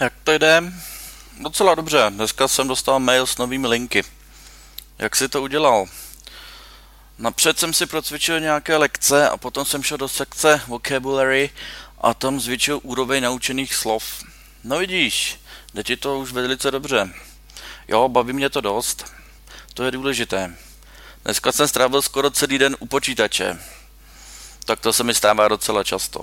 Jak to jde? Docela dobře. Dneska jsem dostal mail s novými linky. Jak si to udělal? Napřed jsem si procvičil nějaké lekce a potom jsem šel do sekce vocabulary a tam zvětšil úroveň naučených slov. No vidíš, jde ti to už velice dobře. Jo, baví mě to dost. To je důležité. Dneska jsem strávil skoro celý den u počítače. Tak to se mi stává docela často.